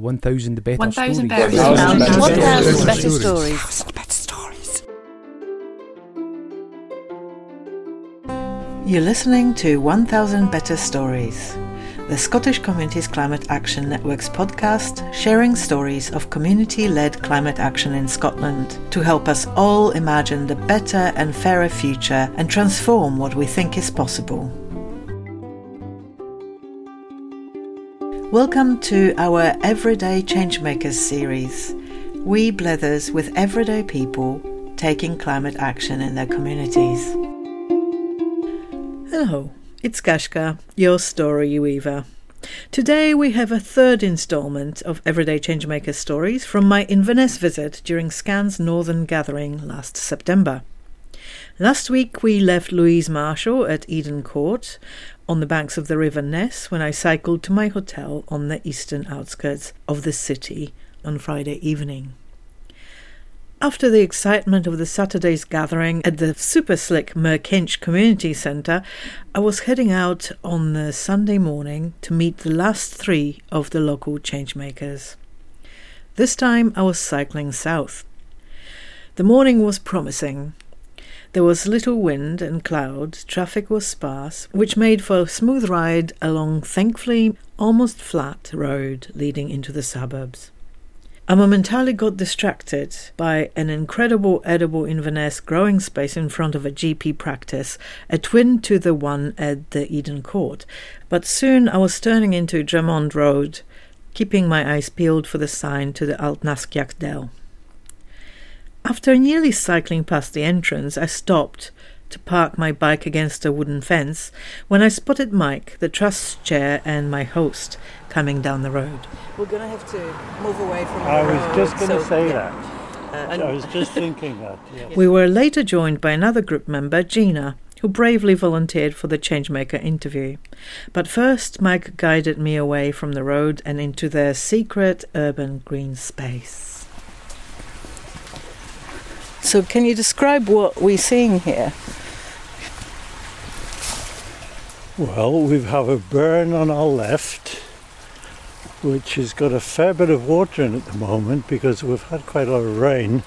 1,000 better 1,000 stories. better stories. 1,000 better stories. better stories. You're listening to 1000 Better Stories, the Scottish Communities Climate Action Network's podcast sharing stories of community led climate action in Scotland to help us all imagine the better and fairer future and transform what we think is possible. Welcome to our Everyday Changemakers series. We blethers with everyday people taking climate action in their communities. Hello, it's Kaska, your story weaver. Today we have a third instalment of Everyday Changemakers stories from my Inverness visit during SCCAN's Northern Gathering last September. Last week we left Louise Marshall at Eden Court on the banks of the River Ness when I cycled to my hotel on the eastern outskirts of the city on Friday evening. After the excitement of the Saturday's gathering at the super slick Merkinch Community Centre, I was heading out on the Sunday morning to meet the last three of the local changemakers. This time I was cycling south. The morning was promising. There was little wind and cloud, traffic was sparse, which made for a smooth ride along thankfully almost flat road leading into the suburbs. I momentarily got distracted by an incredible edible Inverness growing space in front of a GP practice, a twin to the one at the Eden Court. But soon I was turning into Drummond Road, keeping my eyes peeled for the sign to the Aultnaskiach Dell. After nearly cycling past the entrance, I stopped to park my bike against a wooden fence when I spotted Mike, the trust chair, and my host coming down the road. We're going to have to move away from I was just going to say that. Uh, I was just thinking that. Yes. We were later joined by another group member, Gina, who bravely volunteered for the Changemaker interview. But first, Mike guided me away from the road and into their secret urban green space. So, can you describe what we're seeing here? Well, we have a burn on our left, which has got a fair bit of water in at the moment because we've had quite a lot of rain.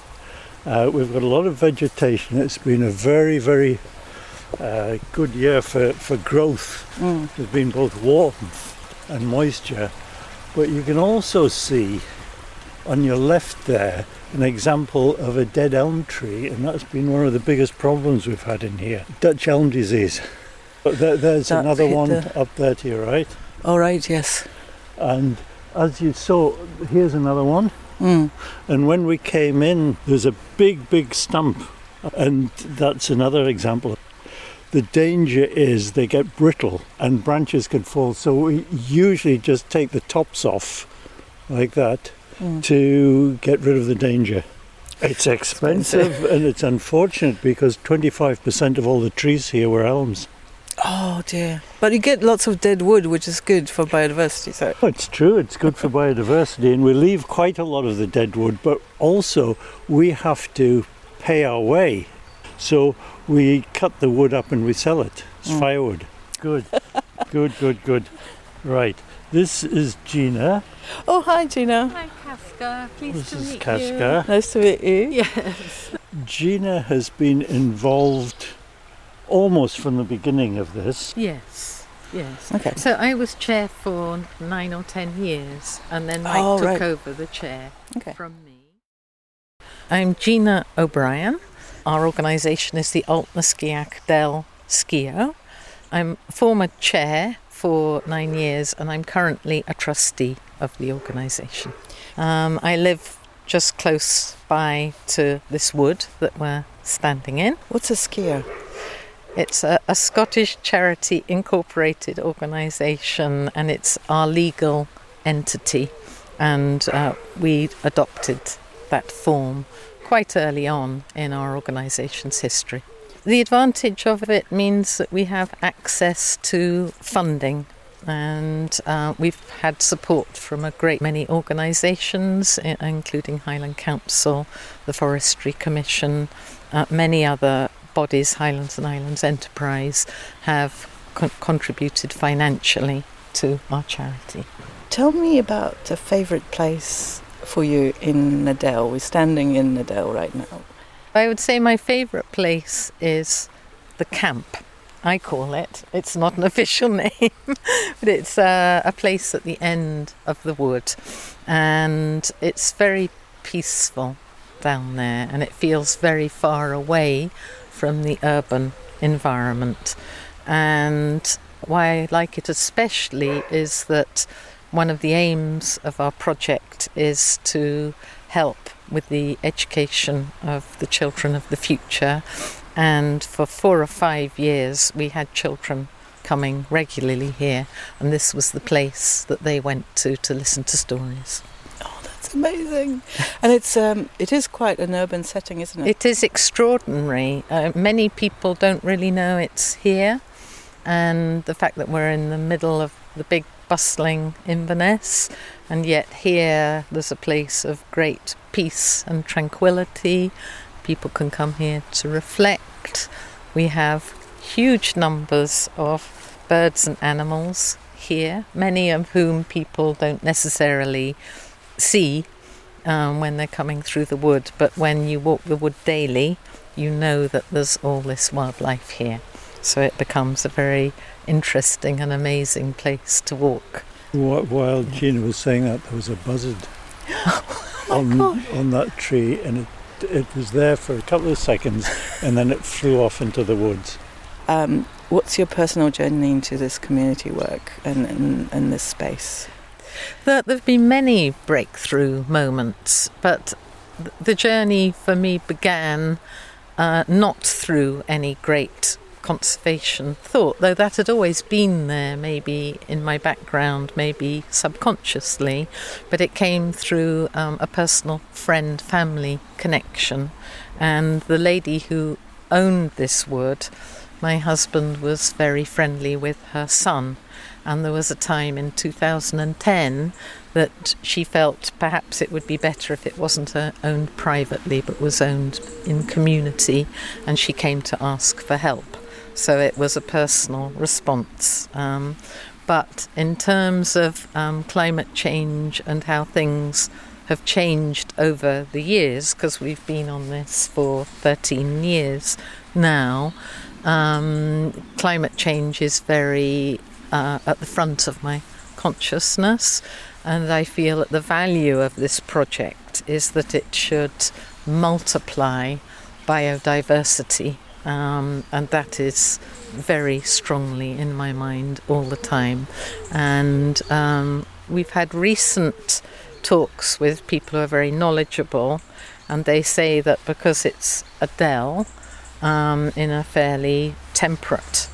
Uh, we've got a lot of vegetation. It's been a very, very uh, good year for, for growth. Mm. There's been both warmth and moisture. But you can also see on your left there an example of a dead elm tree, and that's been one of the biggest problems we've had in here Dutch elm disease. But there, there's That another one the- up there to your right. All right, yes. And as you saw, here's another one. Mm. And when we came in, there's a big, big stump. And that's another example. The danger is they get brittle and branches can fall. So we usually just take the tops off like that Mm. to get rid of the danger. It's expensive and it's unfortunate because 25% of all the trees here were elms. Oh dear. But you get lots of dead wood, which is good for biodiversity. So, Oh, It's true, it's good for biodiversity, and we leave quite a lot of the dead wood, but also we have to pay our way. So we cut the wood up and we sell it. It's Mm. firewood. Good, good, good, good. Right, this is Gina. oh hi, Gina. Hi, Kaska. Pleased This to is meet Kaska. Nice to meet you. you. Yes. Gina has been involved almost from the beginning of this. Yes. Yes. Okay. So I was chair for nine or ten years, and then Mike Oh, took right. over the chair Okay. from me. I'm Gina O'Brien. Our organisation is the Aultnaskiach Dell SCIO. I'm former chair for nine years, and I'm currently a trustee of the organisation. Um, I live just close by to this wood that we're standing in. What's a SCIO? It's a, a Scottish charity incorporated organisation and it's our legal entity. And uh, we adopted that form quite early on in our organisation's history. The advantage of it means that we have access to funding. And uh, we've had support from a great many organisations, including Highland Council, the Forestry Commission, uh, many other bodies, Highlands and Islands Enterprise, have con- contributed financially to our charity. Tell me about a favourite place for you in Nadell. We're standing in Nadell right now. I would say my favourite place is the camp. I call it. It's not an official name, but it's uh, a place at the end of the wood, and it's very peaceful down there, and it feels very far away from the urban environment. And why I like it especially is that one of the aims of our project is to help with the education of the children of the future and for four or five years, we had children coming regularly here, and this was the place that they went to to listen to stories. Oh, that's amazing! and it's um, it is quite an urban setting, isn't it? It is extraordinary. Uh, many people don't really know it's here, and the fact that we're in the middle of the big bustling Inverness, and yet here there's a place of great peace and tranquility People can come here to reflect. We have huge numbers of birds and animals here, many of whom people don't necessarily see um, when they're coming through the wood, but when you walk the wood daily, you know that there's all this wildlife here. So it becomes a very interesting and amazing place to walk. While Gina was saying that, there was a buzzard oh on, on that tree, and it it was there for a couple of seconds and then it flew off into the woods. Um, what's your personal journey into this community work and, and, and this space? There, have been many breakthrough moments, but the journey for me began uh, not through any great conservation thought, though that had always been there, maybe in my background, maybe subconsciously, but it came through um, a personal friend family connection. And the lady who owned this wood, my husband was very friendly with her son. And there was a time in 2010 that she felt perhaps it would be better if it wasn't uh, owned privately but was owned in community, and she came to ask for help so it was a personal response. Um, but in terms of um, climate change and how things have changed over the years, because we've been on this for 13 years now, um, climate change is very uh, at the front of my consciousness, and I feel that the value of this project is that it should multiply biodiversity um, and that is very strongly in my mind all the time. And um, we've had recent talks with people who are very knowledgeable, and they say that because it's a dell um, in a fairly temperate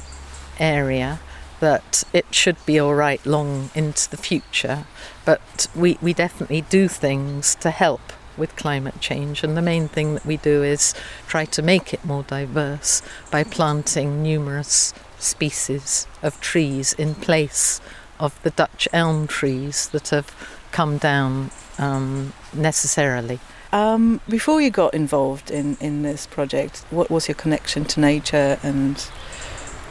area, that it should be all right long into the future. But we, we definitely do things to help with climate change. And the main thing that we do is try to make it more diverse by planting numerous species of trees in place of the Dutch elm trees that have come down um, necessarily. Um, before you got involved in, in this project, what was your connection to nature and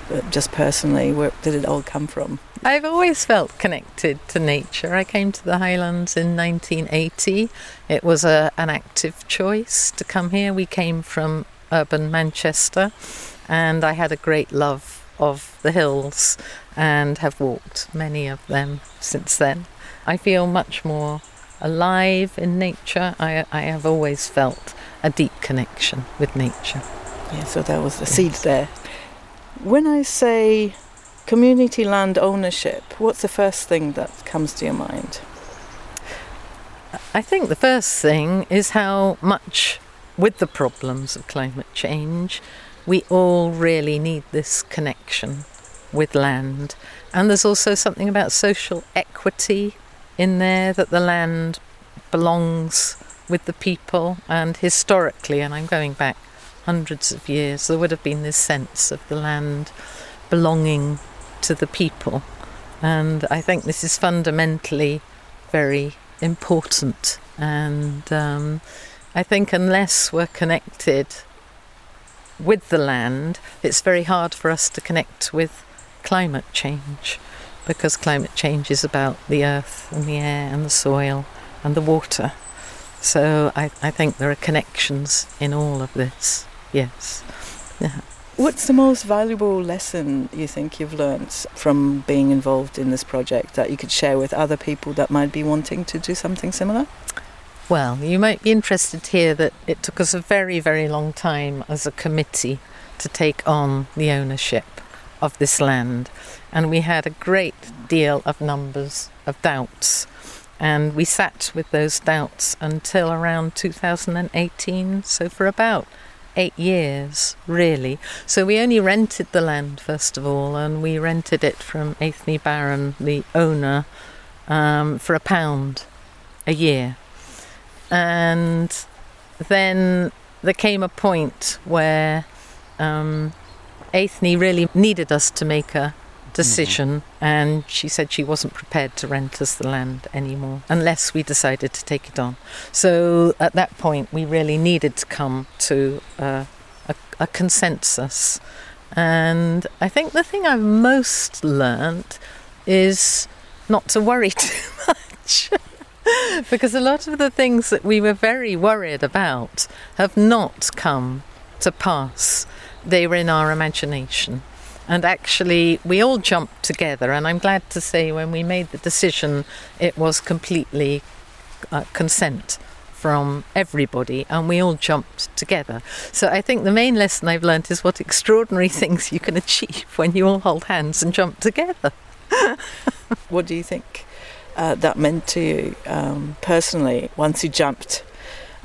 Uh, just personally, where did it all come from? I've always felt connected to nature. I came to the Highlands in 1980. It was a, an active choice to come here. We came from urban Manchester, and I had a great love of the hills and have walked many of them since then. I feel much more alive in nature. I, I have always felt a deep connection with nature. Yeah, so that was the seed there. When I say community land ownership, what's the first thing that comes to your mind? I think the first thing is how much, with the problems of climate change, we all really need this connection with land. And there's also something about social equity in there that the land belongs with the people, and historically, and I'm going back hundreds of years, there would have been this sense of the land belonging to the people. And I think this is fundamentally very important. And um, I think unless we're connected with the land, it's very hard for us to connect with climate change because climate change is about the earth and the air and the soil and the water. So I, I think there are connections in all of this. Yes. Yeah. What's the most valuable lesson you think you've learned from being involved in this project that you could share with other people that might be wanting to do something similar? Well, you might be interested to hear that it took us a very, very long time as a committee to take on the ownership of this land, and we had a great deal of numbers of doubts. And we sat with those doubts until around 2018, so for about eight years, really. So we only rented the land, first of all, and we rented it from Aithne Barron, the owner, um, for a pound a year. And then there came a point where um, really needed us to make a decision, mm-hmm. and she said she wasn't prepared to rent us the land anymore unless we decided to take it on. So at that point, we really needed to come to uh, a, a consensus. And I think the thing I've most learnt is not to worry too much. because a lot of the things that we were very worried about have not come to pass. They were in our imagination. And actually, we all jumped together. And I'm glad to say, when we made the decision, it was completely uh, consent from everybody, and we all jumped together. So I think the main lesson I've learned is what extraordinary things you can achieve when you all hold hands and jump together. what do you think uh, that meant to you um, personally once you jumped?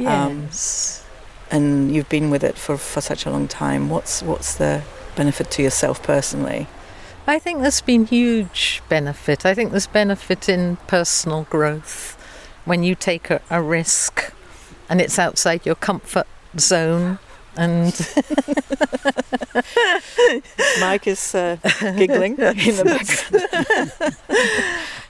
Um, yes. Um, and you've been with it for, for such a long time. What's what's the benefit to yourself personally? I think there's been huge benefit. I think there's benefit in personal growth when you take a, a risk and it's outside your comfort zone and Mike is uh, giggling in the background.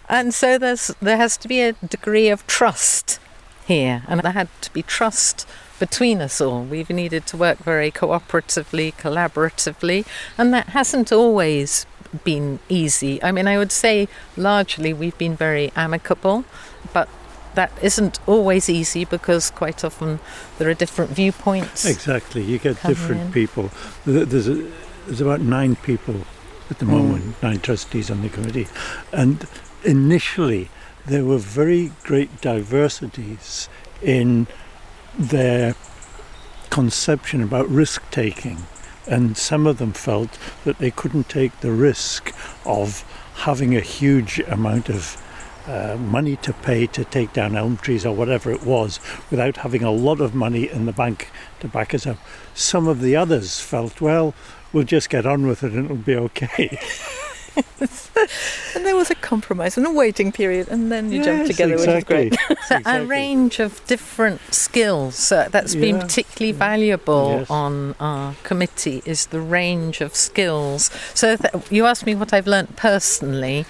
and so there's there has to be a degree of trust here, and there had to be trust between us all. We've needed to work very cooperatively, collaboratively, and that hasn't always been easy. I mean, I would say largely we've been very amicable, but that isn't always easy because quite often there are different viewpoints. Exactly, you get different in. people. There's, a, there's about nine people at the mm. moment, nine trustees on the committee, and initially there were very great diversities in their conception about risk taking. And some of them felt that they couldn't take the risk of having a huge amount of uh, money to pay to take down elm trees or whatever it was without having a lot of money in the bank to back us up. Some of the others felt, well, we'll just get on with it and it'll be okay. and there was a compromise and a waiting period, and then you yes, jumped together, exactly. which is great. exactly. a range of different skills so that's yeah. been particularly valuable yes. on our committee is the range of skills. So th- you asked me what I've learnt personally.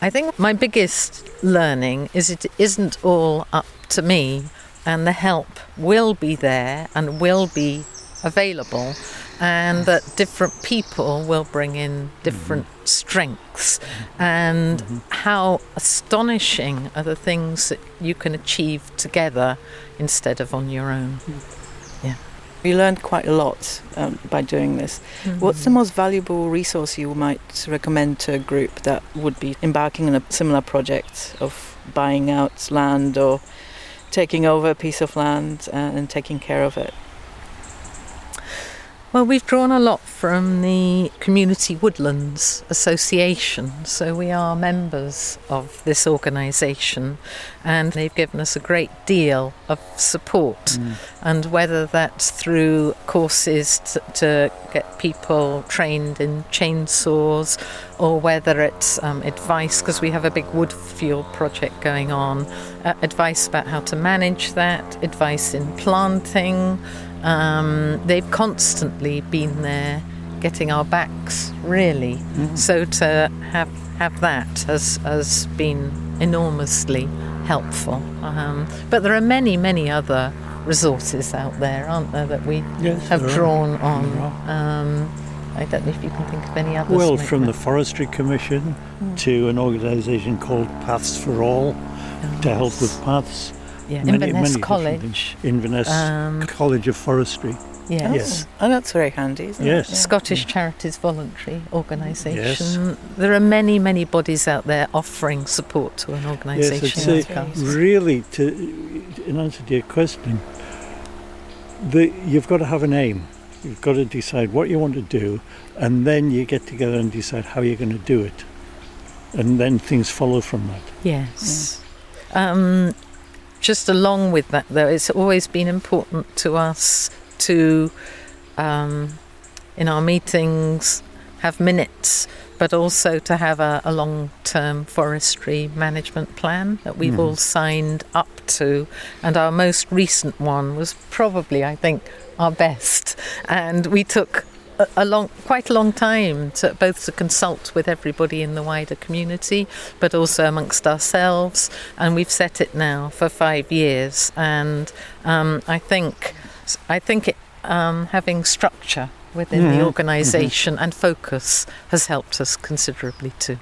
I think my biggest learning is it isn't all up to me, and the help will be there and will be available and that different people will bring in different mm-hmm. strengths. And mm-hmm. how astonishing are the things that you can achieve together instead of on your own. Yeah. You learned quite a lot um, by doing this. Mm-hmm. what's the most valuable resource you might recommend to a group that would be embarking on a similar project of buying out land or taking over a piece of land and taking care of it well, we've drawn a lot from the Community Woodlands Association, so we are members of this organisation, and they've given us a great deal of support. Mm. And whether that's through courses to, to, get people trained in chainsaws, or whether it's um, advice, because we have a big wood fuel project going on, uh, advice about how to manage that, advice in planting. Um, they've constantly been there getting our backs, really. Mm. So to have have that has has been enormously helpful. Um, but there are many, many other resources out there, aren't there, that we yes, have drawn on. Um, I don't know if you can think of any others. Well, from that. the Forestry Commission Mm. to an organisation called Paths for All to help with paths. Yeah. many- Inverness many College. Inverness Um, College of Forestry. yeah. Oh, Yes. Oh, that's very handy, isn't Yes. it? Yeah. Scottish Charities Voluntary Organisation. Yes. There are many, many bodies out there offering support to an organisation. it's like a, ours. really to in answer to your question, the, you've got to have an aim. You've got to decide what you want to do, and then you get together and decide how you're going to do it, and then things follow from that. Yes. Um, just along with that, though, it's always been important to us to, um, in our meetings, have minutes, but also to have a, a long term forestry management plan that we've Mhm. all signed up to. And our most recent one was probably, I think, our best. And we took a, a long, quite a long time to both to consult with everybody in the wider community, but also amongst ourselves. And we've set it now for five years. And um, I think, I think it, um, having structure within Mhm, the organisation and focus has helped us considerably too.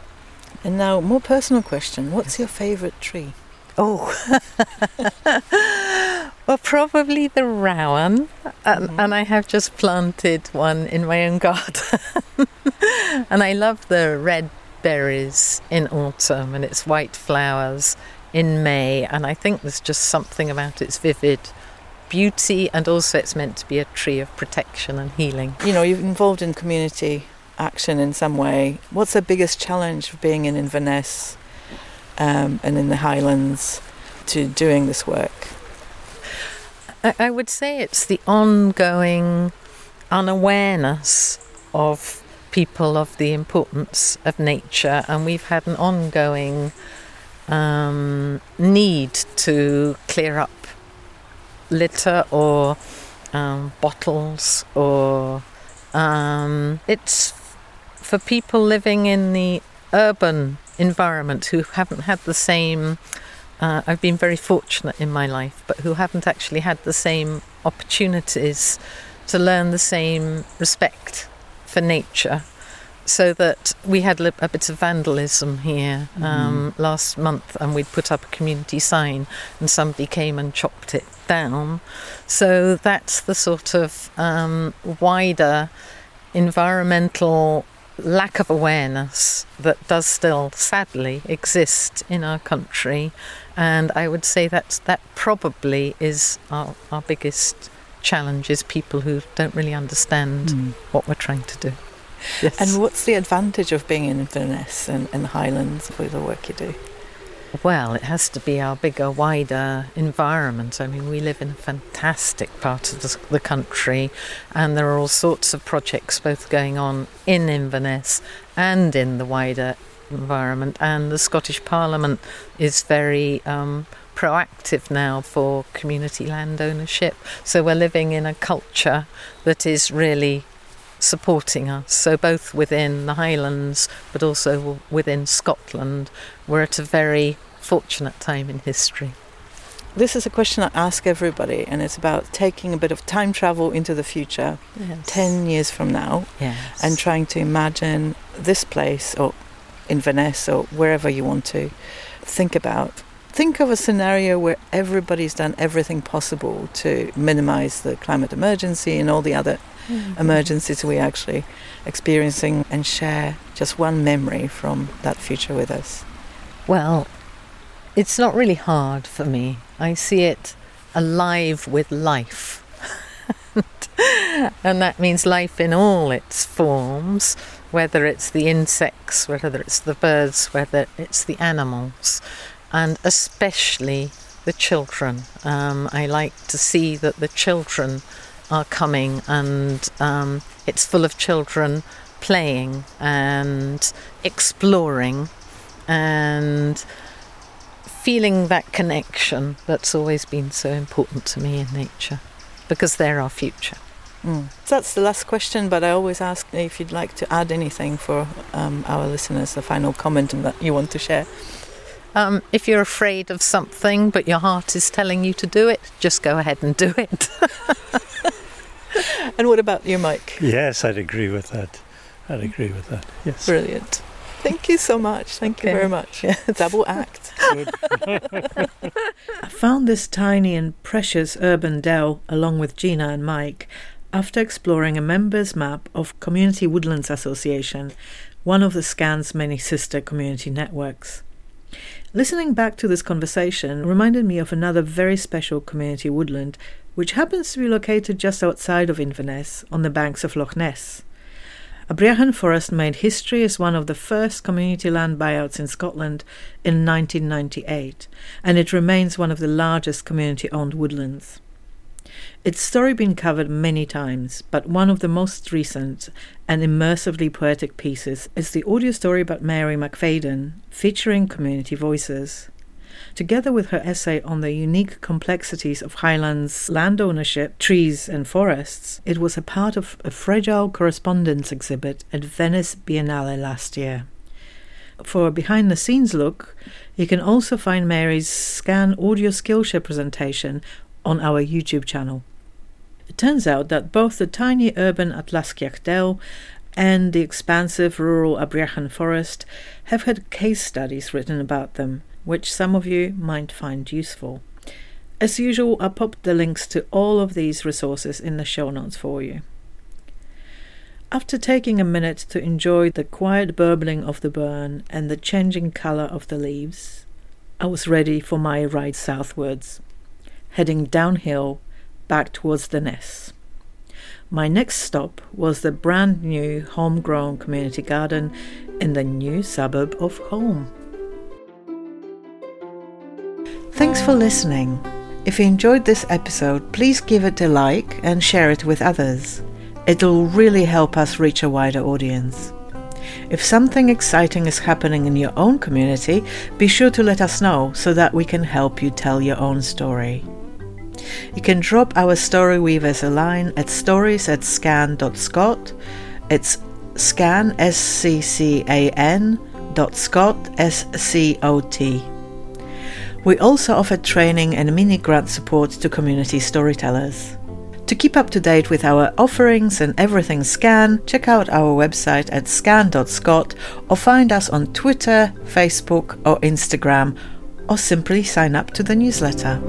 And now, more personal question: What's your favourite tree? Oh, well, probably the rowan, and, Mhm. and I have just planted one in my own garden. and I love the red berries in autumn and its white flowers in May. And I think there's just something about its vivid beauty, and also it's meant to be a tree of protection and healing. You know, you're involved in community action in some way. What's the biggest challenge of being in Inverness um, and in the Highlands to doing this work? I, I would say it's the ongoing unawareness of people of the importance of nature, and we've had an ongoing um, need to clear up litter or um, bottles, or um, it's for people living in the urban environment who haven't had the same uh, I've been very fortunate in my life, but who haven't actually had the same opportunities to learn the same respect for nature. So that we had a bit of vandalism here um, last month, and we'd put up a community sign, and somebody came and chopped it down. So that's the sort of um, wider environmental lack of awareness that does still sadly exist in our country and I would say that that probably is our, our biggest challenge is people who don't really understand hmm. what we're trying to do. Yes. And what's the advantage of being in Inverness and, and the Highlands for the work you do? Well, it has to be our bigger, wider environment. I mean, we live in a fantastic part of the, the country, and there are all sorts of projects both going on in Inverness and in the wider environment. And the Scottish Parliament is very um, proactive now for community land ownership. So we're living in a culture that is really supporting us. So, both within the Highlands but also within Scotland, we're at a very fortunate time in history. This is a question I ask everybody, and it's about taking a bit of time travel into the future, Yes. 10 years from now, Yes. and trying to imagine this place or Inverness or wherever you want to think about. Think of a scenario where everybody's done everything possible to minimize the climate emergency and all the other mm-hmm. emergencies we're actually experiencing and share just one memory from that future with us. Well, it's not really hard for me. I see it alive with life. and that means life in all its forms, whether it's the insects, whether it's the birds, whether it's the animals, and especially the children. Um, I like to see that the children are coming and um, it's full of children playing and exploring and feeling that connection that's always been so important to me in nature because they're our future. Mm. So that's the last question, but I always ask if you'd like to add anything for um, our listeners, a final comment that you want to share. Um, if you're afraid of something but your heart is telling you to do it, just go ahead and do it. And what about you, Mike? Yes, I'd agree with that. I'd agree with that. Yes. Brilliant. Thank you so much. Thank Okay. you very much. Double act. I found this tiny and precious urban dell along with Gina and Mike after exploring a members map of Community Woodlands Association, one of the SCCAN's many sister community networks. Listening back to this conversation reminded me of another very special community woodland, which happens to be located just outside of Inverness on the banks of Loch Ness. Abriachan Forest made history as one of the first community land buyouts in Scotland in 1998, and it remains one of the largest community owned woodlands. Its story been covered many times, but one of the most recent and immersively poetic pieces is the audio story about Mairi Mcfadyen, featuring community voices. Together with her essay on the unique complexities of Highlands land ownership, trees, and forests, it was a part of a fragile correspondence exhibit at Venice Biennale last year. For a behind the scenes look, you can also find Mairi's SCCAN audio Skillshare presentation on our YouTube channel. It turns out that both the tiny urban Aultnaskiach Dell and the expansive rural Abriachan Forest have had case studies written about them, which some of you might find useful. As usual, I'll pop the links to all of these resources in the show notes for you. After taking a minute to enjoy the quiet burbling of the burn and the changing colour of the leaves, I was ready for my ride southwards, heading downhill back towards the Ness. My next stop was the brand new homegrown community garden in the new suburb of Holm. Thanks for listening. If you enjoyed this episode, please give it a like and share it with others. It'll really help us reach a wider audience. If something exciting is happening in your own community, be sure to let us know so that we can help you tell your own story. You can drop our story weavers a line at stories at sccan.scot. It's scan, S C C A N, dot scot, S C O T. We also offer training and mini grant support to community storytellers. To keep up to date with our offerings and everything SCCAN, check out our website at sccan.scot or find us on Twitter, Facebook, or Instagram, or simply sign up to the newsletter.